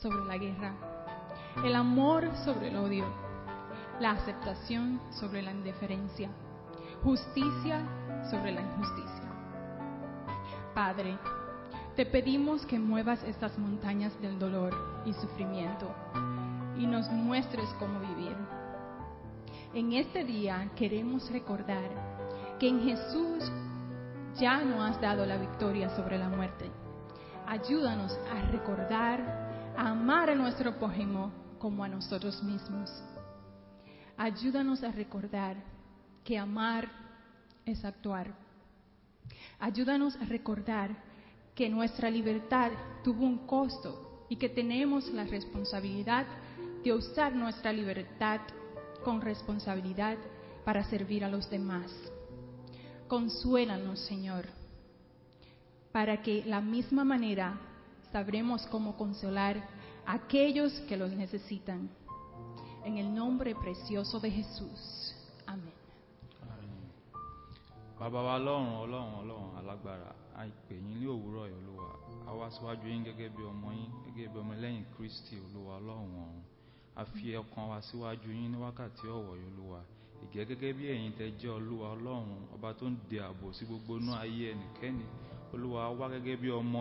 Speaker 9: sobre la guerra, el amor sobre el odio, la aceptación sobre la indiferencia, justicia sobre la injusticia. Padre, te pedimos que muevas estas montañas del dolor y sufrimiento y nos muestres cómo vivir. En este día queremos recordar que en Jesús ya no has dado la victoria sobre la muerte. Ayúdanos a recordar, a amar a nuestro prójimo como a nosotros mismos. Ayúdanos a recordar que amar es actuar. Ayúdanos a recordar que nuestra libertad tuvo un costo y que tenemos la responsabilidad de usar nuestra libertad con responsabilidad para servir a los demás. Consuélanos, Señor, para que la misma manera sabremos cómo consolar aquellos que los necesitan. En el nombre precioso de Jesús. Amén.
Speaker 10: bàbá wa lọ́run ọlọ́run ọlọ́run alágbára àìpè yín a wá síwájú yín gẹ́gẹ́ bí ọmọ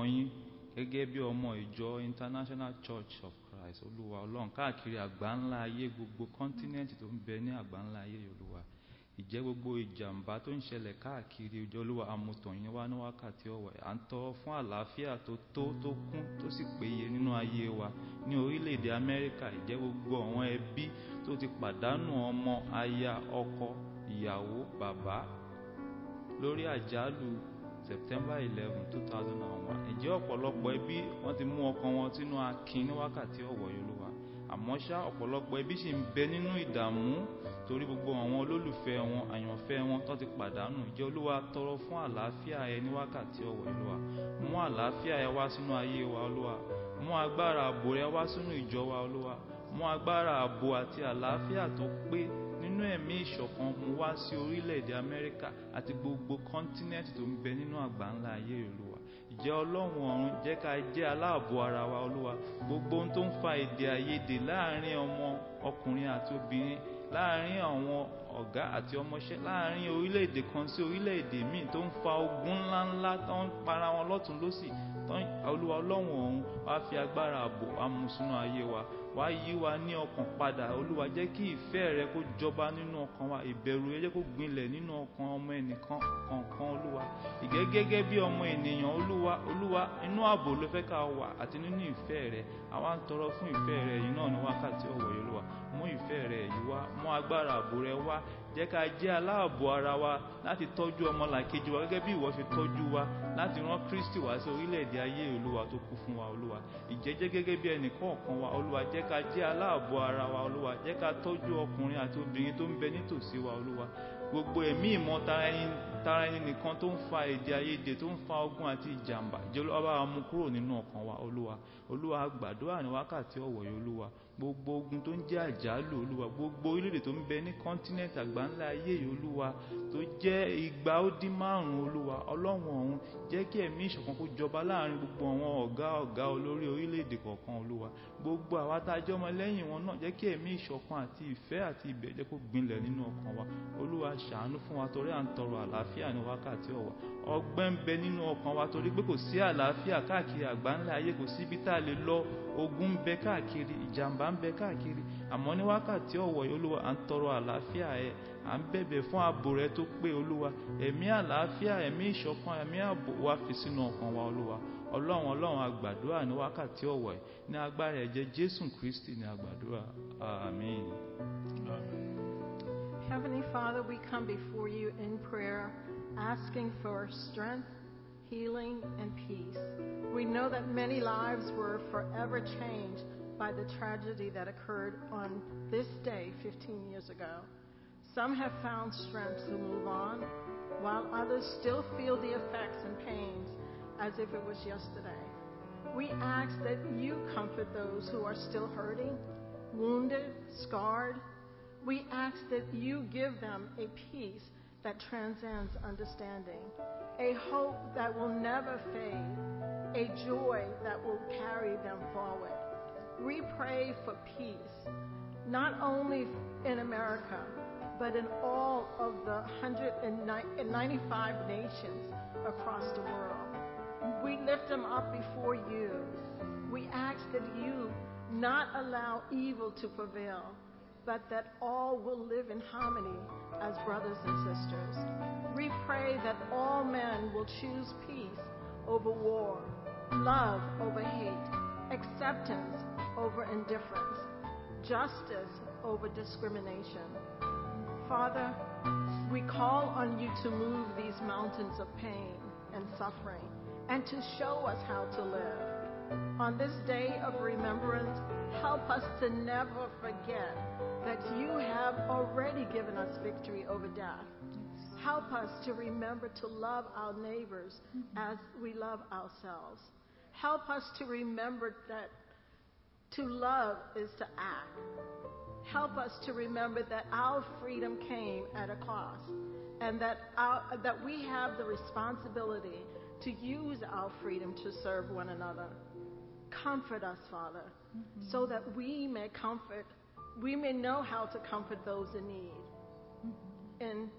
Speaker 10: gẹ́gẹ́ bí ọmọ ìjọ international church of christ olúwa ọlọ́run káàkiri àgbáńlá ayé gbogbo kọ́ńtínẹ́ǹtì tó ń bẹ ní àgbáńlá ayé olúwa. Ìjẹ́ gbogbo ìjàmbá tó ń ṣẹlẹ̀ káàkiri ìjọ olúwa amòtàn yín wá ní wákàtí ọ̀wọ̀. À ń tọrọ fún àlàáfíà tó tó tó kún tó sì péye nínú ayé wa. Ní orílẹ̀-èdè amẹ́ríkà ìjẹ́ gbogbo àwọn ẹbí tó ti pàdánù ọmọ aya ọkọ ìyàwó bàbá lórí àjálù september eleven two thousand and one. Ìjẹ́ ọ̀pọ̀lọpọ̀ ẹbí wọ́n ti mú ọkàn wọn sínú akin ní wákàtí ọ̀wọ̀ olúwa? Àmọ́ ṣá ọ̀pọ̀lọpọ̀ ẹbí sì ń bẹ nínú ìdààmú torí gbogbo àwọn olólùfẹ́ wọn àyànfẹ́ wọn tó ti pàdánù. Ìjẹ́ olúwa tọrọ fún àlàáfíà ẹ ní wákàtí ọ̀wọ̀ olúwa? Mú àlàáfíà ẹ wá sínú ayé wa olúwa. Mú agbára ààbò rẹ wá sínú ìjọ wa olúwa. Mú agbára ààbò àti àlàáfíà tó pé nínú ẹ̀mí ìṣọ̀kan mú wá sí orílẹ̀-èdè amẹ́ríkà àti gbogbo kọ́ńtínẹ́ẹ̀tì tó ń bẹ nínú àgbáńlá ayé olúwa. Ìjẹ́ ọlọ́run ọ̀run jẹ́ ká jẹ́ aláàbò ara wa olúwa. Gbogbo ohun tó ń fa èdè àìyedè láàárín ọmọ ọkùnrin àti obìnrin láàárín àwọn ọ̀gá àti ọmọṣẹ́ láàárín orílẹ̀-èdè kan sí orílẹ̀-èdè míì tó ń fa ogun ńláńlá tó ń para wọn lọ́tún lọ́sì olúwa ọlọ́run ọ̀hún wá fi agbára ààbò amú sínú ayé wa wá yí wa ní ọkàn padà. Olúwa jẹ́ kí ìfẹ́ rẹ kó jọba nínú ọkàn wa. Ìbẹ̀rù rẹ jẹ́ kó gbinlẹ̀ nínú ọkàn ọmọ ẹnìkan kọ̀ọ̀kan olúwa. Ìgẹ́ gẹ́gẹ́ bí ọmọ ènìyàn olúwa olúwa inú ààbò ló fẹ́ ká wà àti nínú ìfẹ́ rẹ. Àwa ń tọrọ fún ìfẹ́ rẹ. Yìí náà ní wákàtí ọ̀wọ̀ yìí olúwa mú ìfẹ́ rẹ yìí wá mú agbára ààbò rẹ wá. Jẹ́ ká jẹ́ aláàbò ara wa láti tọ́jú ọmọlàkejì wa gẹ́gẹ́ bí ìwọ ṣe tọ́jú wa láti rán Kristi wá sí orílẹ̀-èdè ayé olúwa tó kú fún wa olúwa. Ìjẹ́jẹ́ gẹ́gẹ́ bí ẹnì kọ̀ọ̀kan wa olúwa jẹ́ ká jẹ́ aláàbò ara wa olúwa. Jẹ́ ká tọ́jú ọkùnrin àti obìnrin tó ń bẹ nítòsí wa olúwa. Gbogbo ẹ̀mí ìmọ̀ tara ẹni nìkan tó ń fa èdè àìyedè tó ń fa ogun àti ìjàmbá jẹ́ olúwa bá wa mú kúrò nínú ọkàn wa olúwa. Olúwa gbàdúrà ní wákàtí ọ̀wọ̀ yìí olúwa gbogbo ogun tó ń jẹ́ àjálù olúwa gbogbo orílẹ̀-èdè tó ń bẹ ní kọ́ńtínẹ̀tì àgbáńlá ayé yìí olúwa tó jẹ́ igba ó dín márùn-ún olúwa ọlọ́run ọ̀hún jẹ́ kí ẹ̀mí ìṣọ̀kan kó jọba láàárín gbogbo àwọn ọ̀gá ọ̀gá olórí orílẹ̀-èdè kọ̀ọ̀kan olúwa. Gbogbo àwa tá a jẹ́ ọmọ lẹ́yìn wọn náà jẹ́ kí ẹ̀mí ìṣọ̀kan àti ìfẹ́ àti ìbẹ̀ jẹ́ kó gbinlẹ̀ nínú ọkàn wa. Olúwa ṣàánú fún wa torí à ń tọrọ àlàáfíà ní wákàtí ọ̀wọ̀. Ọgbẹ́ ń bẹ nínú ọkàn wa torí pé kò sí àlàáfíà káàkiri àgbáńlá ayé kò síbi tá a lè lọ ogun bẹ káàkiri ìjàmbá ń bẹ káàkiri. Àmọ́ ní wákàtí ọ̀wọ̀ yìí olúwa à ń tọrọ àlàáfíà ẹ. À ń bẹ̀bẹ̀ fún ààbò rẹ tó pé olúwa. Ẹ̀mí àlàáfíà ẹ̀mí ìṣọ̀kan ẹ̀mí ààbò wa fi sínú ọkàn wa olúwa. Ọlọ́run ọlọ́run ní wákàtí ọ̀wọ̀ yìí. Ní agbára ẹ̀jẹ̀ jésù kristi ní.
Speaker 11: Heavenly Father, we come before you in prayer, asking for strength, healing, and peace. We know that many lives were forever changed by the tragedy that occurred on this day 15 years ago. Some have found strength to move on, while others still feel the effects and pains as if it was yesterday. We ask that you comfort those who are still hurting, wounded, scarred. We ask that you give them a peace that transcends understanding, a hope that will never fade, a joy that will carry them forward. We pray for peace, not only in America, but in all of the 195 nations across the world. We lift them up before you. We ask that you not allow evil to prevail, but that all will live in harmony as brothers and sisters. We pray that all men will choose peace over war, love over hate, acceptance over indifference, justice over discrimination. Father, we call on you to move these mountains of pain and suffering and to show us how to live. On this day of remembrance, help us to never forget that you have already given us victory over death. Help us to remember to love our neighbors as we love ourselves. Help us to remember that to love is to act. Help us to remember that our freedom came at a cost and that, our, that we have the responsibility to use our freedom to serve one another. Comfort us, Father, mm-hmm. so that we may comfort, we may know how to comfort those in need. Mm-hmm. And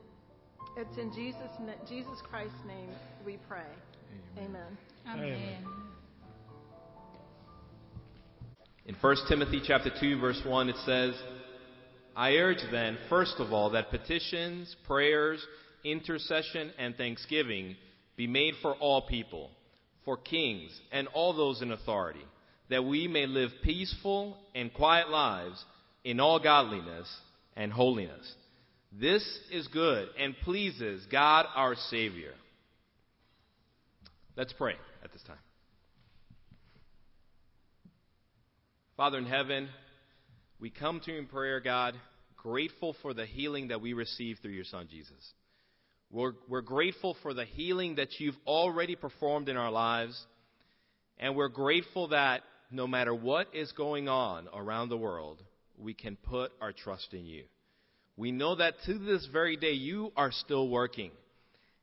Speaker 11: it's in Jesus, Jesus Christ's name we pray. Amen.
Speaker 9: Amen. Amen.
Speaker 12: In 1 Timothy chapter 2 verse 1 it says, I urge then, first of all, that petitions, prayers, intercession, and thanksgiving be made for all people, for kings and all those in authority, that we may live peaceful and quiet lives in all godliness and holiness. This is good and pleases God our Savior. Let's pray at this time. Father in heaven, we come to you in prayer, God, grateful for the healing that we receive through your Son, Jesus. We're, we're grateful for the healing that you've already performed in our lives. And we're grateful that no matter what is going on around the world, we can put our trust in you. We know that to this very day, you are still working.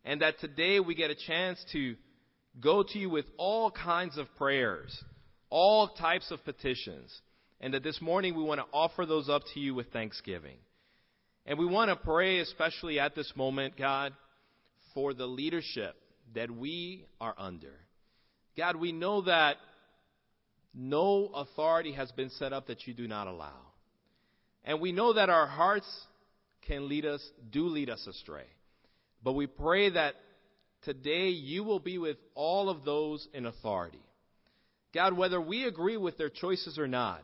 Speaker 12: And that today we get a chance to go to you with all kinds of prayers, all types of petitions and that this morning we want to offer those up to you with thanksgiving. And we want to pray, especially at this moment, God, for the leadership that we are under. God, we know that no authority has been set up that you do not allow. And we know that our hearts can lead us, do lead us astray. But we pray that today you will be with all of those in authority. God, whether we agree with their choices or not,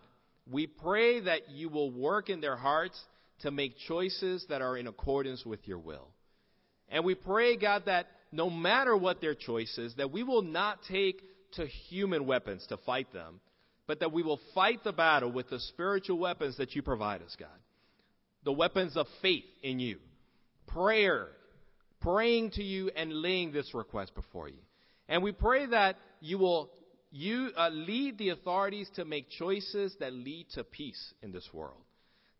Speaker 12: we pray that you will work in their hearts to make choices that are in accordance with your will. And we pray, God, that no matter what their choices, that we will not take to human weapons to fight them, but that we will fight the battle with the spiritual weapons that you provide us, God. The weapons of faith in you, prayer, praying to you and laying this request before you. And we pray that you will you uh, lead the authorities to make choices that lead to peace in this world.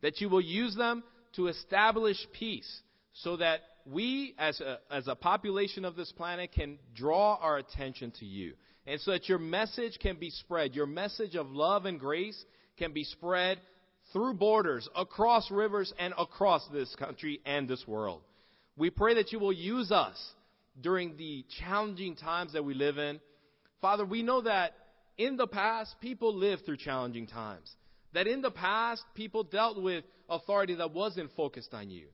Speaker 12: That you will use them to establish peace so that we, as a, as a population of this planet, can draw our attention to you. And so that your message can be spread. Your message of love and grace can be spread through borders, across rivers, and across this country and this world. We pray that you will use us during the challenging times that we live in. Father, we know that in the past, people lived through challenging times. That in the past, people dealt with authority that wasn't focused on you.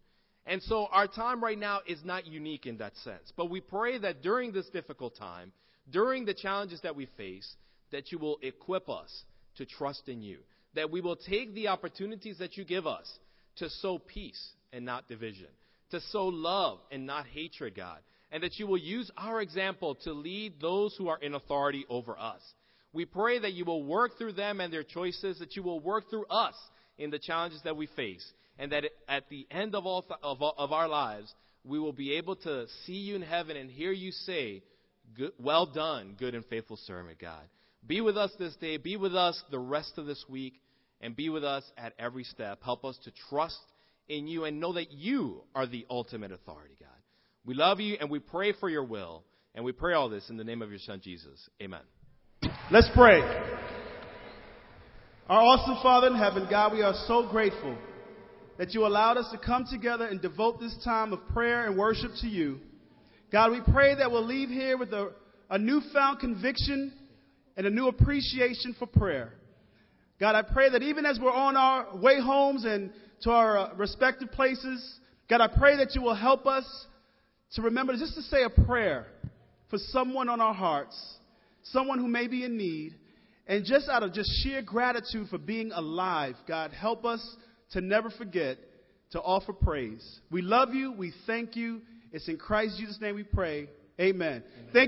Speaker 12: And so our time right now is not unique in that sense. But we pray that during this difficult time, during the challenges that we face, that you will equip us to trust in you. That we will take the opportunities that you give us to sow peace and not division, to sow love and not hatred, God. And that you will use our example to lead those who are in authority over us. We pray that you will work through them and their choices, that you will work through us in the challenges that we face, and that at the end of, all th- of, of our lives, we will be able to see you in heaven and hear you say, good, Well done, good and faithful servant, God. Be with us this day, be with us the rest of this week, and be with us at every step. Help us to trust in you and know that you are the ultimate authority, God. We love you and we pray for your will. And we pray all this in the name of your Son, Jesus. Amen.
Speaker 1: Let's pray. Our awesome Father in heaven, God, we are so grateful that you allowed us to come together and devote this time of prayer and worship to you. God, we pray that we'll leave here with a, a newfound conviction and a new appreciation for prayer. God, I pray that even as we're on our way homes and to our uh, respective places, God, I pray that you will help us to remember just to say a prayer for someone on our hearts, someone who may be in need, and just out of just sheer gratitude for being alive, God, help us to never forget to offer praise. We love you. We thank you. It's in Christ Jesus' name we pray. Amen. Amen. Thank